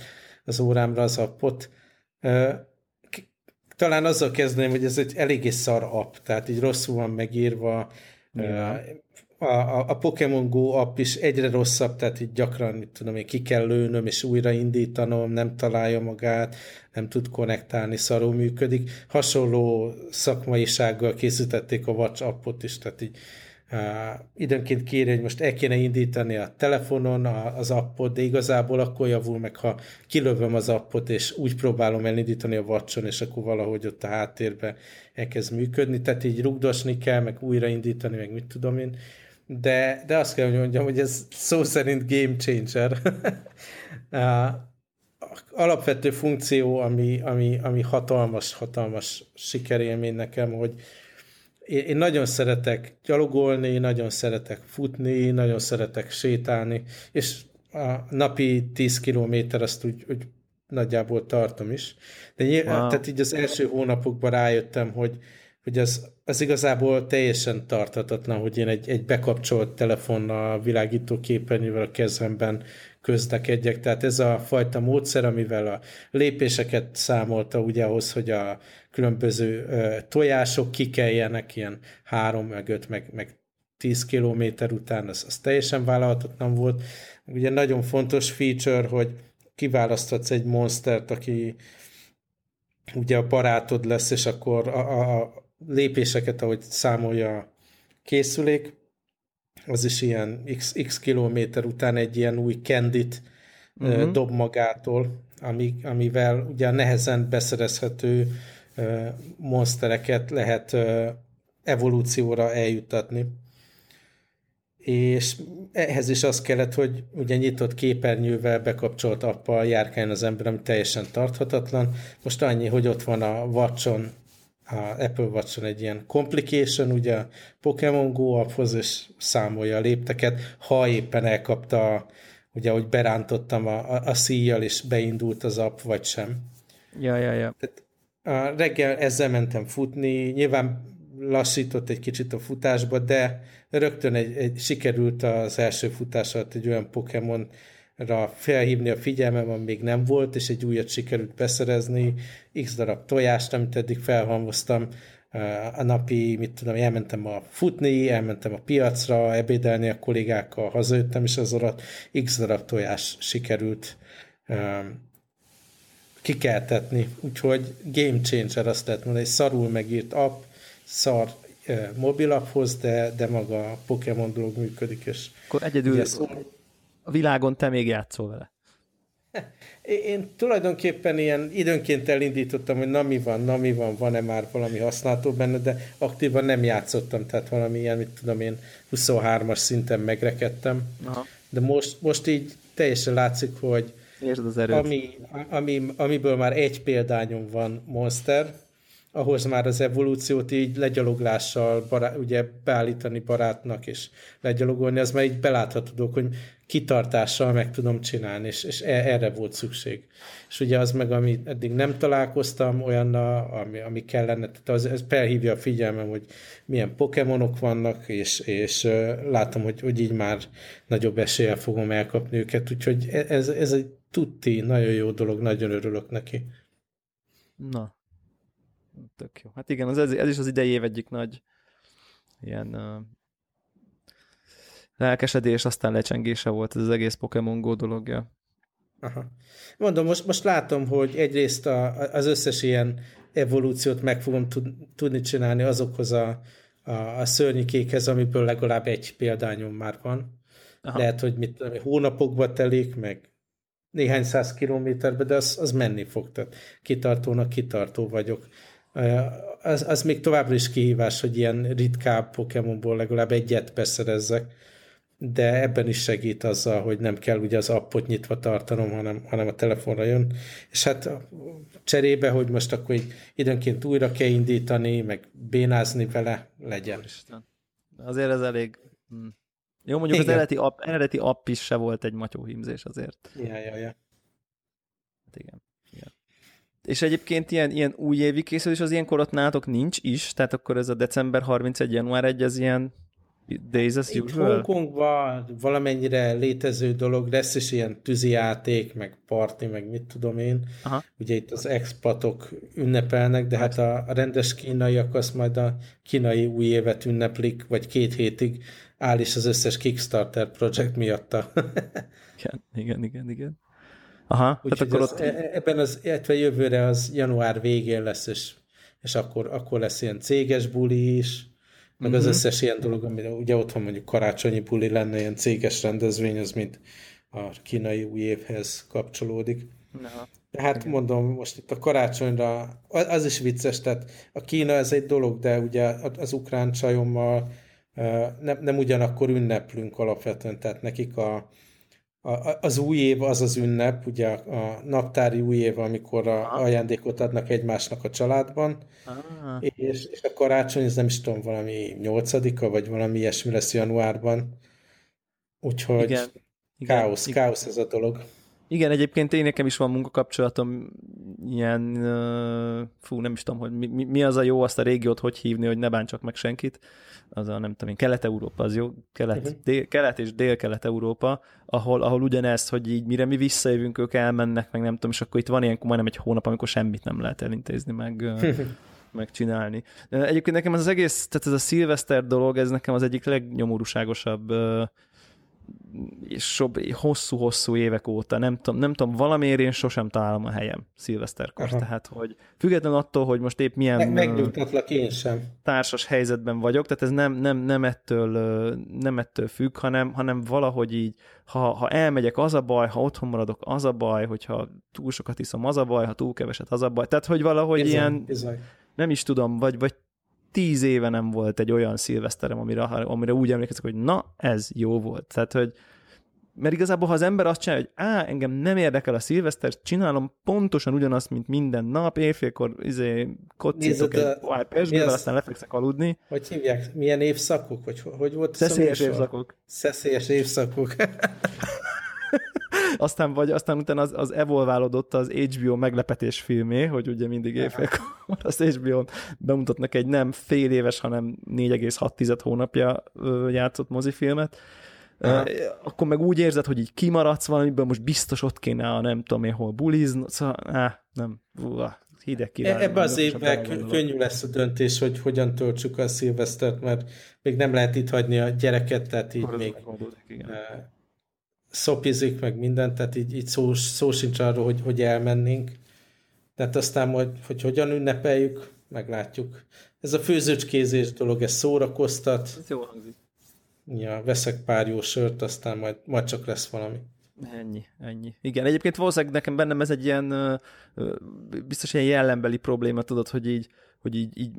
az órámra az appot. Talán azzal kezdeném, hogy ez egy eléggé szar app, tehát így rosszul van megírva. Ja. A, a, a Pokémon Go app is egyre rosszabb, tehát így gyakran, mit tudom én, ki kell lőnöm és újraindítanom, nem találja magát, nem tud konnektálni, szarul működik. Hasonló szakmaisággal készítették a Watch appot is, tehát így uh, időnként kéri, hogy most el kéne indítani a telefonon a, az appot, de igazából akkor javul meg, ha kilövöm az appot, és úgy próbálom elindítani a watchon, és akkor valahogy ott a háttérben elkezd működni, tehát így rugdosni kell, meg újraindítani, meg mit tudom én. De, de azt kell, hogy mondjam, hogy ez szó szerint game changer. alapvető funkció, ami, ami, ami hatalmas, hatalmas sikerélmény nekem, hogy én, én nagyon szeretek gyalogolni, nagyon szeretek futni, nagyon szeretek sétálni, és a napi 10 kilométer azt úgy, úgy nagyjából tartom is. De nyilván, wow. tehát így az első hónapokban rájöttem, hogy, hogy az, az igazából teljesen tarthatatlan, hogy én egy, egy bekapcsolt telefonnal, világító képernyővel a kezemben közlekedjek. Tehát ez a fajta módszer, amivel a lépéseket számolta ugye ahhoz, hogy a különböző tojások kikeljenek ilyen három, meg öt, meg, meg 10 kilométer után, az, az teljesen vállalhatatlan volt. Ugye nagyon fontos feature, hogy kiválaszthatsz egy monstert, aki ugye a barátod lesz, és akkor a, a lépéseket, ahogy számolja a készülék, az is ilyen x, x kilométer után egy ilyen új kendit uh-huh. dob magától, ami, amivel ugye nehezen beszerezhető monstereket lehet evolúcióra eljutatni. És ehhez is az kellett, hogy ugye nyitott képernyővel bekapcsolt appal járkáljon az ember, ami teljesen tarthatatlan. Most annyi, hogy ott van a Watson a Apple Watch-on egy ilyen complication, ugye a Pokémon Go apphoz, és számolja a lépteket, ha éppen elkapta, ugye, hogy berántottam a, a, a szíjjal, és beindult az app, vagy sem. Ja, ja, ja. Tehát a reggel ezzel mentem futni, nyilván lassított egy kicsit a futásba, de rögtön egy, egy sikerült az első futás alatt egy olyan Pokémon ra felhívni a figyelmem, még nem volt, és egy újat sikerült beszerezni, x darab tojást, amit eddig felhalmoztam, a napi, mit tudom, elmentem a futni, elmentem a piacra, ebédelni a kollégákkal, hazajöttem, és az alatt x darab tojás sikerült um, kikeltetni. Úgyhogy game changer azt lehet mondani, egy szarul megírt app, szar uh, mobilapphoz, de, de maga a Pokémon dolog működik, és Akkor egyedül a világon te még játszol vele. Én tulajdonképpen ilyen időnként elindítottam, hogy na mi van, na mi van, van-e már valami használható benne, de aktívan nem játszottam, tehát valami ilyen, mit tudom én, 23-as szinten megrekedtem. Aha. De most, most így teljesen látszik, hogy az erőt. Ami, ami, amiből már egy példányom van Monster, ahhoz már az evolúciót így legyaloglással bará, ugye beállítani barátnak és legyalogolni, az már így belátható, hogy kitartással meg tudom csinálni, és, és e, erre volt szükség. És ugye az meg, ami eddig nem találkoztam, olyan, ami, ami kellene, tehát az, ez felhívja a figyelmem, hogy milyen pokémonok vannak, és, és látom, hogy, hogy így már nagyobb eséllyel fogom elkapni őket, úgyhogy e, ez, ez egy tutti, nagyon jó dolog, nagyon örülök neki. Na, tök jó. Hát igen, az, ez, ez is az idei év egyik nagy ilyen uh, lelkesedés, aztán lecsengése volt ez az egész Pokémon Go dologja. Aha. Mondom, most, most látom, hogy egyrészt a, az összes ilyen evolúciót meg fogom tud, tudni csinálni azokhoz a, a, a szörnyikékhez, amiből legalább egy példányom már van. Aha. Lehet, hogy mit tudom, hónapokba telik, meg néhány száz kilométerbe, de az, az menni fog. Tehát kitartónak kitartó vagyok. Az, az még továbbra is kihívás, hogy ilyen ritkább Pokémonból legalább egyet beszerezzek de ebben is segít azzal, hogy nem kell ugye az appot nyitva tartanom, hanem, hanem a telefonra jön. És hát cserébe, hogy most akkor így időnként újra kell indítani, meg bénázni vele, legyen. Isten. Azért ez elég... Hm. Jó, mondjuk igen. az eredeti app, eredeti app is se volt egy matyóhímzés azért. Ja, ja, ja. Hát igen. És egyébként ilyen, ilyen újévi készülés az ilyenkor ott nálatok nincs is, tehát akkor ez a december 31. január 1, az ilyen Days as Itt usual? Hongkongban valamennyire létező dolog, lesz is ilyen játék, meg parti, meg mit tudom én. Aha. Ugye itt az expatok ünnepelnek, de hát, hát a, a rendes kínaiak azt majd a kínai új évet ünneplik, vagy két hétig áll is az összes Kickstarter projekt miatta. igen, igen, igen, igen. Aha, Úgy, tehát akkor az, ott... E- ebben az, illetve jövőre az január végén lesz, és, és akkor, akkor lesz ilyen céges buli is, meg uh-huh. az mhm. összes ilyen dolog, ami ugye otthon mondjuk karácsonyi buli lenne, ilyen céges rendezvény, az mint a kínai új évhez kapcsolódik. Na. hát mondom, most itt a karácsonyra, az is vicces, tehát a Kína ez egy dolog, de ugye az ukrán csajommal nem, nem ugyanakkor ünneplünk alapvetően, tehát nekik a, a, az új év az az ünnep, ugye a naptári új év, amikor a ajándékot adnak egymásnak a családban, ah. és, és a karácsony, ez nem is tudom, valami nyolcadika, vagy valami ilyesmi lesz januárban. Úgyhogy igen, káosz, igen. káosz ez a dolog. Igen, egyébként én nekem is van munkakapcsolatom, ilyen, fú, nem is tudom, hogy mi, mi az a jó azt a régiót hogy hívni, hogy ne bántsak meg senkit, az a nem tudom én, Kelet-Európa az jó, Kelet, uh-huh. dél, Kelet és Dél-Kelet-Európa, ahol, ahol ugyanezt, hogy így mire mi visszajövünk, ők elmennek, meg nem tudom, és akkor itt van ilyen majdnem egy hónap, amikor semmit nem lehet elintézni, meg, megcsinálni. Egyébként nekem ez az egész, tehát ez a szilveszter dolog, ez nekem az egyik legnyomorúságosabb és hosszú-hosszú évek óta, nem tudom, nem tudom, valamiért én sosem találom a helyem szilveszterkor. Aha. Tehát, hogy független attól, hogy most épp milyen Meg, megnyugtatlak én sem. társas helyzetben vagyok, tehát ez nem, nem, nem, ettől, nem ettől függ, hanem, hanem valahogy így, ha, ha elmegyek, az a baj, ha otthon maradok, az a baj, hogyha túl sokat iszom, az a baj, ha túl keveset, az a baj. Tehát, hogy valahogy bizony, ilyen, bizony. nem is tudom, vagy, vagy tíz éve nem volt egy olyan szilveszterem, amire, amire úgy emlékezek, hogy na, ez jó volt. Tehát, hogy mert igazából, ha az ember azt csinálja, hogy á, engem nem érdekel a szilveszter, csinálom pontosan ugyanazt, mint minden nap, éjfélkor izé, kocítok egy pohár aztán lefekszek aludni. Hogy hívják? Milyen évszakok? Vagy hogy volt? Szeszélyes évszakok. Szeszélyes évszakok. aztán vagy aztán utána az, az evolválódott az HBO meglepetés filmé, hogy ugye mindig éjfélkor az hbo bemutatnak egy nem fél éves, hanem 4,6 hónapja játszott mozifilmet, Aha. akkor meg úgy érzed, hogy így kimaradsz valamiből, most biztos ott kéne a nem tudom én hol bulizni, szóval á, nem, uah, hideg kíván. Ebben az évben könnyű lesz a döntés, hogy hogyan töltsük a szilvesztert, mert még nem lehet itt hagyni a gyereket, tehát így még igen szopizik, meg mindent, tehát így, így szó, szó sincs arról, hogy, hogy elmennénk. Tehát aztán majd, hogy hogyan ünnepeljük, meglátjuk. Ez a főzőcskézés dolog, ez szórakoztat. Ez jó hangzik. Ja, veszek pár jó sört, aztán majd, majd csak lesz valami. Ennyi, ennyi. Igen, egyébként valószínűleg nekem bennem ez egy ilyen, biztos ilyen jellembeli probléma, tudod, hogy így, hogy így, így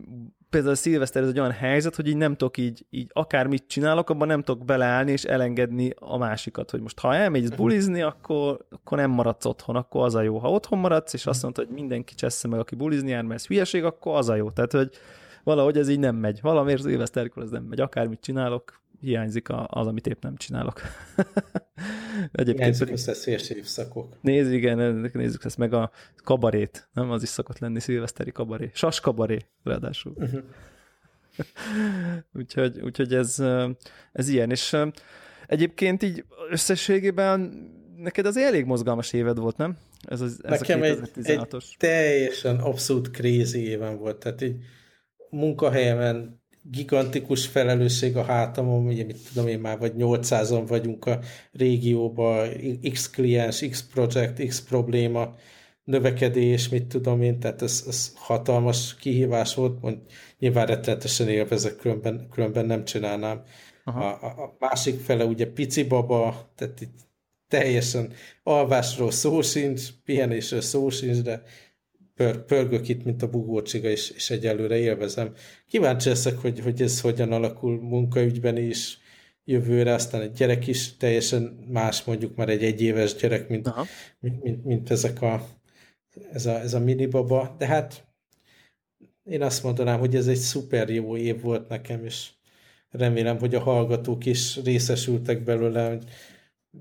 például a szilveszter ez egy olyan helyzet, hogy így nem tudok így, így akármit csinálok, abban nem tudok beleállni és elengedni a másikat, hogy most ha elmész bulizni, akkor, akkor nem maradsz otthon, akkor az a jó. Ha otthon maradsz, és azt mondod, hogy mindenki csessze meg, aki bulizni jár, mert ez hülyeség, akkor az a jó. Tehát, hogy valahogy ez így nem megy. Valamiért szilveszterkor ez nem megy. Akármit csinálok, hiányzik az, amit épp nem csinálok. Egyébként Hiányzik pedig... összeszélyes évszakok. Nézd, igen, nézzük ezt meg a kabarét, nem? Az is szokott lenni, szilveszteri kabaré. Sas kabaré, ráadásul. Uh-huh. úgyhogy, úgyhogy ez, ez ilyen, és egyébként így összességében neked az elég mozgalmas éved volt, nem? Ez, az, ez Nekem a 2016-os. Egy, egy teljesen abszolút crazy éven volt, tehát így munkahelyemen gigantikus felelősség a hátamon, ugye mit tudom én már, vagy 800-an vagyunk a régióban, X kliens, X projekt, X probléma, növekedés, mit tudom én, tehát ez, ez hatalmas kihívás volt, mond, nyilván rettenetesen élvezek, különben, különben nem csinálnám. A, a, a másik fele ugye pici baba, tehát itt teljesen alvásról szó sincs, pihenésről szó sincs, de pör, pörgök itt, mint a bugócsiga, és, és egyelőre élvezem. Kíváncsi leszek, hogy, hogy ez hogyan alakul munkaügyben is jövőre, aztán egy gyerek is teljesen más, mondjuk már egy egyéves gyerek, mint, mint, mint, mint ezek a, ez a, ez a minibaba, de hát én azt mondanám, hogy ez egy szuper jó év volt nekem, és remélem, hogy a hallgatók is részesültek belőle, hogy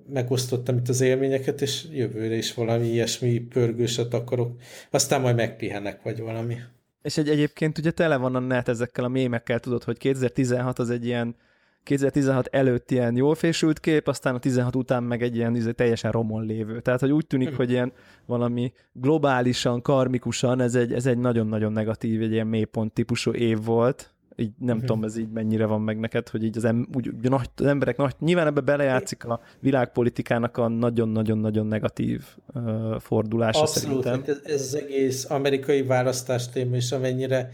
megosztottam itt az élményeket, és jövőre is valami ilyesmi pörgőset akarok. Aztán majd megpihenek, vagy valami. És egy, egyébként ugye tele van a net ezekkel a mémekkel, tudod, hogy 2016 az egy ilyen 2016 előtt ilyen jól fésült kép, aztán a 16 után meg egy ilyen izé, teljesen romon lévő. Tehát, hogy úgy tűnik, hogy ilyen valami globálisan, karmikusan ez egy, ez egy nagyon-nagyon negatív, egy ilyen mélypont típusú év volt, így nem uh-huh. tudom, ez így mennyire van meg neked, hogy így az, em, úgy, úgy, nagy, az emberek nagy, nyilván ebbe belejátszik a világpolitikának a nagyon-nagyon-nagyon negatív uh, fordulása Abszolút, szerintem. Hát ez, ez az egész amerikai választás téma, és amennyire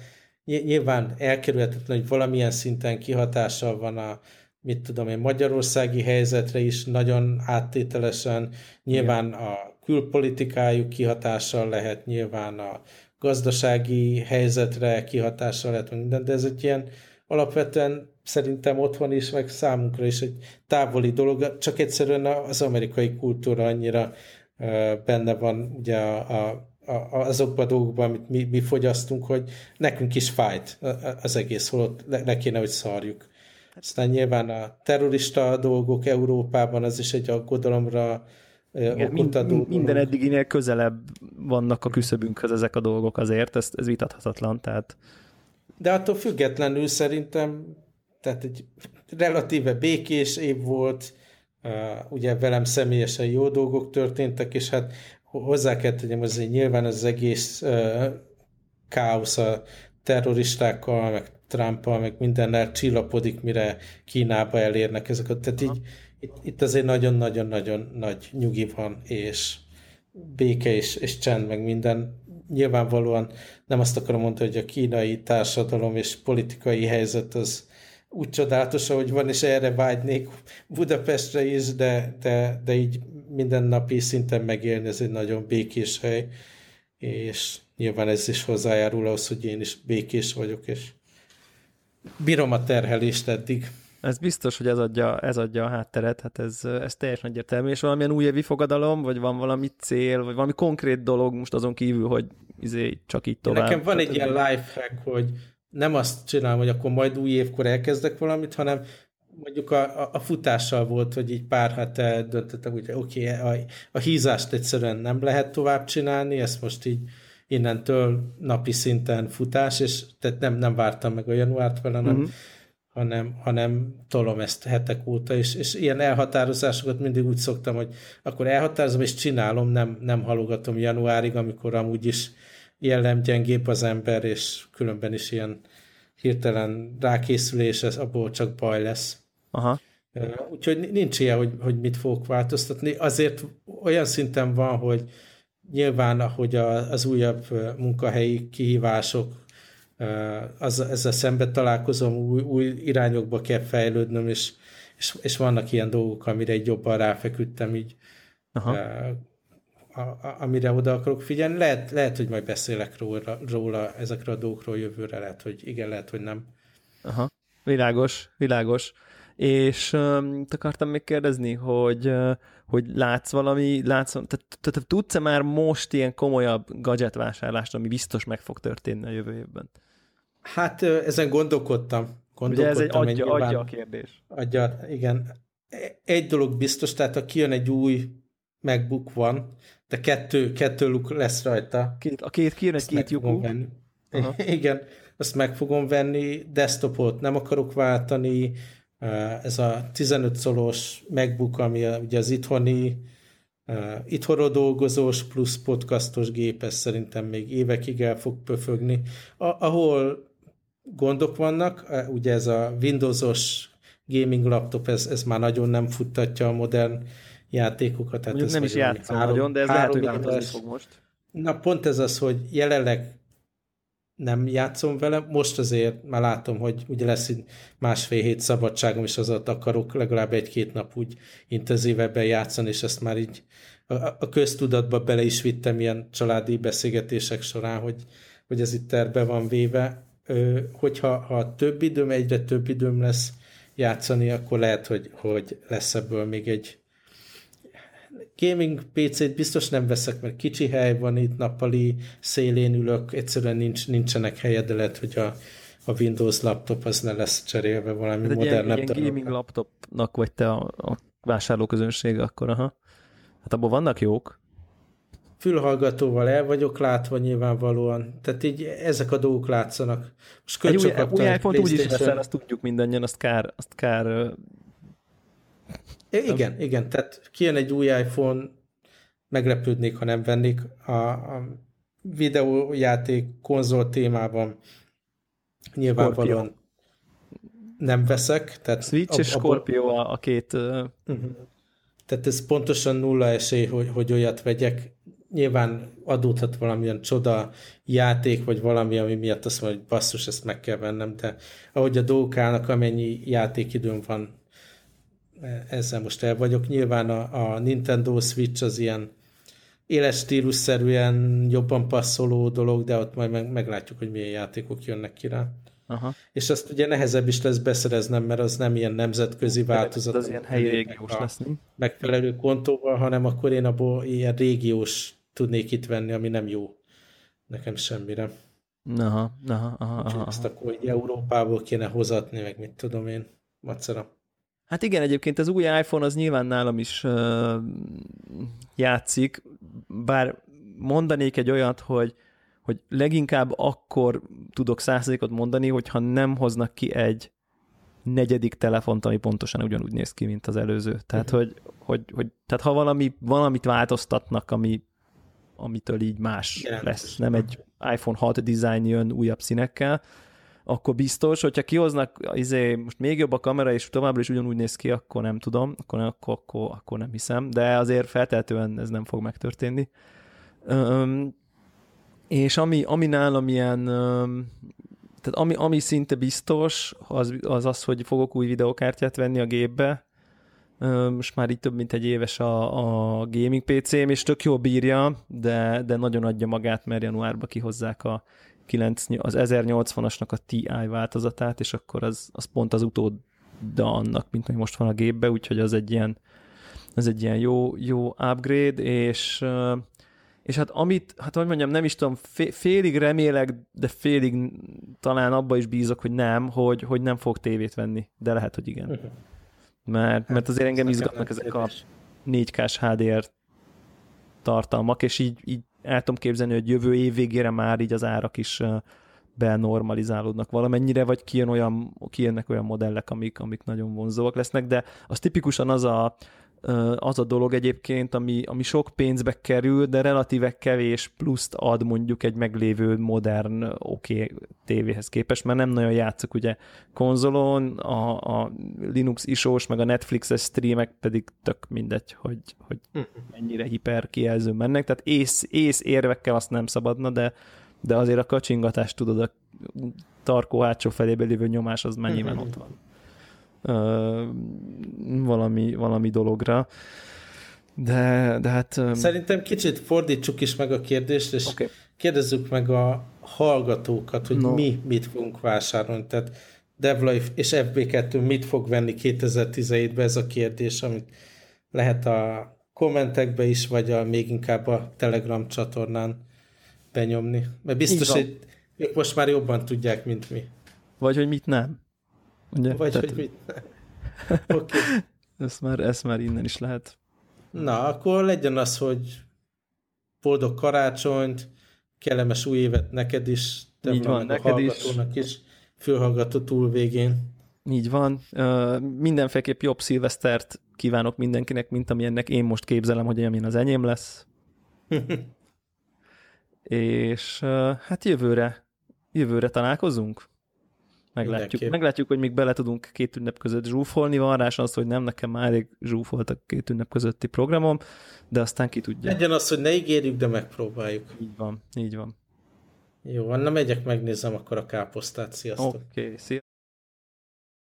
nyilván elkerülhetetlen, hogy valamilyen szinten kihatással van a mit tudom én, magyarországi helyzetre is nagyon áttételesen, nyilván Igen. a külpolitikájuk kihatással lehet, nyilván a gazdasági helyzetre kihatással lehet minden, de ez egy ilyen alapvetően szerintem otthon is, meg számunkra is egy távoli dolog, csak egyszerűen az amerikai kultúra annyira benne van ugye a, a azokban a dolgokban, amit mi, mi fogyasztunk, hogy nekünk is fájt az egész, holott le, le kéne, hogy szarjuk. Aztán nyilván a terrorista dolgok Európában az is egy aggodalomra igen, mind, minden eddiginél közelebb vannak a küszöbünkhöz ezek a dolgok azért, ez, ez vitathatatlan, tehát... De attól függetlenül szerintem tehát egy relatíve békés év volt, ugye velem személyesen jó dolgok történtek, és hát hozzá kell tegyem, hogy nyilván az egész káosz a terroristákkal, meg Trumpal, meg mindennel csillapodik, mire Kínába elérnek ezeket. Tehát így, itt, itt azért nagyon-nagyon-nagyon nagy nyugi van, és béke és, és csend, meg minden. Nyilvánvalóan nem azt akarom mondani, hogy a kínai társadalom és politikai helyzet az úgy csodálatos, ahogy van, és erre vágynék Budapestre is, de, de, de így mindennapi szinten megélni, ez egy nagyon békés hely, és nyilván ez is hozzájárul ahhoz, hogy én is békés vagyok, és bírom a terhelést eddig. Ez biztos, hogy ez adja, ez adja a hátteret, hát ez, ez teljesen egyértelmű, és valamilyen újévi fogadalom, vagy van valami cél, vagy valami konkrét dolog most azon kívül, hogy izé csak így tovább. Nekem van egy ilyen lifehack, hogy nem azt csinálom, hogy akkor majd új évkor elkezdek valamit, hanem mondjuk a, a, a futással volt, hogy így pár hete döntöttem, hogy oké, okay, a, a hízást egyszerűen nem lehet tovább csinálni, ezt most így innentől napi szinten futás, és tehát nem, nem vártam meg a januárt vele, hanem, uh-huh. Hanem, hanem tolom ezt hetek óta, és, és ilyen elhatározásokat mindig úgy szoktam, hogy akkor elhatározom, és csinálom, nem, nem halogatom januárig, amikor amúgy is jellemgyengébb az ember, és különben is ilyen hirtelen rákészülés, ez abból csak baj lesz. Aha. Úgyhogy nincs ilyen, hogy, hogy mit fogok változtatni. Azért olyan szinten van, hogy nyilván, ahogy az újabb munkahelyi kihívások, az, ezzel szembe találkozom, új, új irányokba kell fejlődnöm, és, és, és vannak ilyen dolgok, amire egy jobban ráfeküdtem így Aha a, a, amire oda akarok figyelni. Lehet, lehet, hogy majd beszélek róla, róla, ezekről a dolgokról jövőre, lehet, hogy igen, lehet, hogy nem. Aha, világos, világos. És um, akartam még kérdezni, hogy, uh, hogy látsz valami, látsz, tehát, tehát tudsz-e már most ilyen komolyabb gadget vásárlást, ami biztos meg fog történni a jövő évben? Hát ezen gondolkodtam. gondolkodtam Ugye ez egy adja, adja a kérdés. Adja, igen. E, egy dolog biztos, tehát ha kijön egy új MacBook van, de kettő, kettő luk lesz rajta. Két, a két kijön egy két lyukú. Igen, azt meg fogom venni, desktopot nem akarok váltani, ez a 15 szolos MacBook, ami ugye az itthoni itthonról dolgozós plusz podcastos gép, ez szerintem még évekig el fog pöfögni. A, ahol gondok vannak, ugye ez a Windowsos gaming laptop, ez, ez már nagyon nem futtatja a modern játékokat. Tehát Mondjuk nem is játszom három, nagyon, de ez lehet, hogy változni fog most. Na pont ez az, hogy jelenleg nem játszom vele, most azért már látom, hogy ugye lesz másfél hét szabadságom, és azot akarok legalább egy-két nap úgy intenzívebben játszani, és ezt már így a, a köztudatba bele is vittem ilyen családi beszélgetések során, hogy, hogy ez itt terve van véve. Hogyha ha több időm, egyre több időm lesz játszani, akkor lehet, hogy, hogy lesz ebből még egy gaming PC-t biztos nem veszek, mert kicsi hely van itt, nappali szélén ülök, egyszerűen nincs, nincsenek helyed, de lehet, hogy a, a Windows laptop az ne lesz cserélve valami hát modernebb. Egy ilyen gaming laptopnak vagy te a, a vásárlóközönség, akkor aha. Hát abban vannak jók. Fülhallgatóval el vagyok látva nyilvánvalóan. Tehát így ezek a dolgok látszanak. Most egy új, új iPhone-t úgy is veszel, azt tudjuk mindannyian, azt kár, azt kár igen, igen, tehát kijön egy új iPhone, meglepődnék, ha nem vennék. A, a videójáték konzol témában nyilvánvalóan Scorpio. nem veszek. Tehát Switch és Scorpio a, a két... Uh... Uh-huh. Tehát ez pontosan nulla esély, hogy, hogy olyat vegyek. Nyilván adódhat valamilyen csoda játék, vagy valami, ami miatt azt mondja, hogy basszus, ezt meg kell vennem, de ahogy a dolgok állnak, amennyi játékidőm van, ezzel most el vagyok. Nyilván a, a Nintendo Switch az ilyen éles stílusszerűen jobban passzoló dolog, de ott majd meg, meglátjuk, hogy milyen játékok jönnek ki rá. Aha. És azt ugye nehezebb is lesz beszereznem, mert az nem ilyen nemzetközi változat. Az ilyen helyi régiós lesz, nem? Megfelelő kontóval, hanem akkor én abból ilyen régiós tudnék itt venni, ami nem jó nekem semmire. Aha, aha, aha, aha. Ezt akkor Európából kéne hozatni, meg mit tudom én, macera. Hát igen, egyébként az új iPhone az nyilván nálam is uh, játszik, bár mondanék egy olyat, hogy hogy leginkább akkor tudok százalékot mondani, hogyha nem hoznak ki egy negyedik telefont, ami pontosan ugyanúgy néz ki, mint az előző. Tehát, uh-huh. hogy, hogy, hogy, tehát ha valami, valamit változtatnak, ami, amitől így más Jelentős. lesz, nem egy iPhone 6 design jön újabb színekkel, akkor biztos, hogyha kihoznak, izé, most még jobb a kamera, és továbbra is ugyanúgy néz ki, akkor nem tudom, akkor, akkor, akkor, akkor nem hiszem, de azért feltehetően ez nem fog megtörténni. Um, és ami, ami nálam ilyen, tehát ami, ami szinte biztos, az, az az, hogy fogok új videokártyát venni a gépbe, most már így több mint egy éves a, a gaming PC-m, és tök jól bírja, de, de nagyon adja magát, mert januárban kihozzák a 9, az 1080-asnak a TI változatát, és akkor az, az pont az utóda annak, mint hogy most van a gépbe, úgyhogy az egy ilyen, az egy ilyen jó, jó upgrade, és és hát amit, hát hogy mondjam, nem is tudom, félig remélek, de félig talán abba is bízok, hogy nem, hogy, hogy nem fog tévét venni, de lehet, hogy igen. Uh-huh. Mert, mert azért engem izgatnak ezek a 4K-s HDR tartalmak, és így, így el tudom képzelni, hogy jövő év végére már így az árak is benormalizálódnak valamennyire, vagy kijön olyan, kijönnek olyan modellek, amik, amik nagyon vonzóak lesznek, de az tipikusan az a, az a dolog egyébként, ami, ami sok pénzbe kerül, de relatíve kevés pluszt ad mondjuk egy meglévő modern oké okay, tévéhez képest, mert nem nagyon játszok ugye konzolon, a, a Linux isós, meg a Netflixes streamek pedig tök mindegy, hogy, hogy mennyire hiper kijelző mennek, tehát ész, ész érvekkel azt nem szabadna, de, de azért a kacsingatást tudod, a tarkó hátsó felébe lévő nyomás az mennyiben ott van valami, valami dologra. De, de hát... Szerintem kicsit fordítsuk is meg a kérdést, és okay. kérdezzük meg a hallgatókat, hogy no. mi mit fogunk vásárolni. Tehát DevLife és FB2 mit fog venni 2017-ben ez a kérdés, amit lehet a kommentekbe is, vagy a, még inkább a Telegram csatornán benyomni. Mert biztos, hogy ők most már jobban tudják, mint mi. Vagy, hogy mit nem. Ugye? Vagy Tehát... hogy mit. okay. ezt, már, ezt már innen is lehet. Na, akkor legyen az, hogy boldog karácsonyt, kellemes új évet neked is, te Így van, neked is. is, fülhallgató túl végén. Így van. Uh, mindenféleképp jobb szilvesztert kívánok mindenkinek, mint amilyennek én most képzelem, hogy amilyen az enyém lesz. És uh, hát jövőre, jövőre találkozunk. Meglátjuk, meglátjuk, hogy még bele tudunk két ünnep között zsúfolni. Van rá az, hogy nem, nekem már elég zsúfolt a két ünnep közötti programom, de aztán ki tudja. Legyen az, hogy ne ígérjük, de megpróbáljuk. Így van, így van. Jó, na megyek, megnézem akkor a káposztát. Sziasztok! Oké, okay, szia!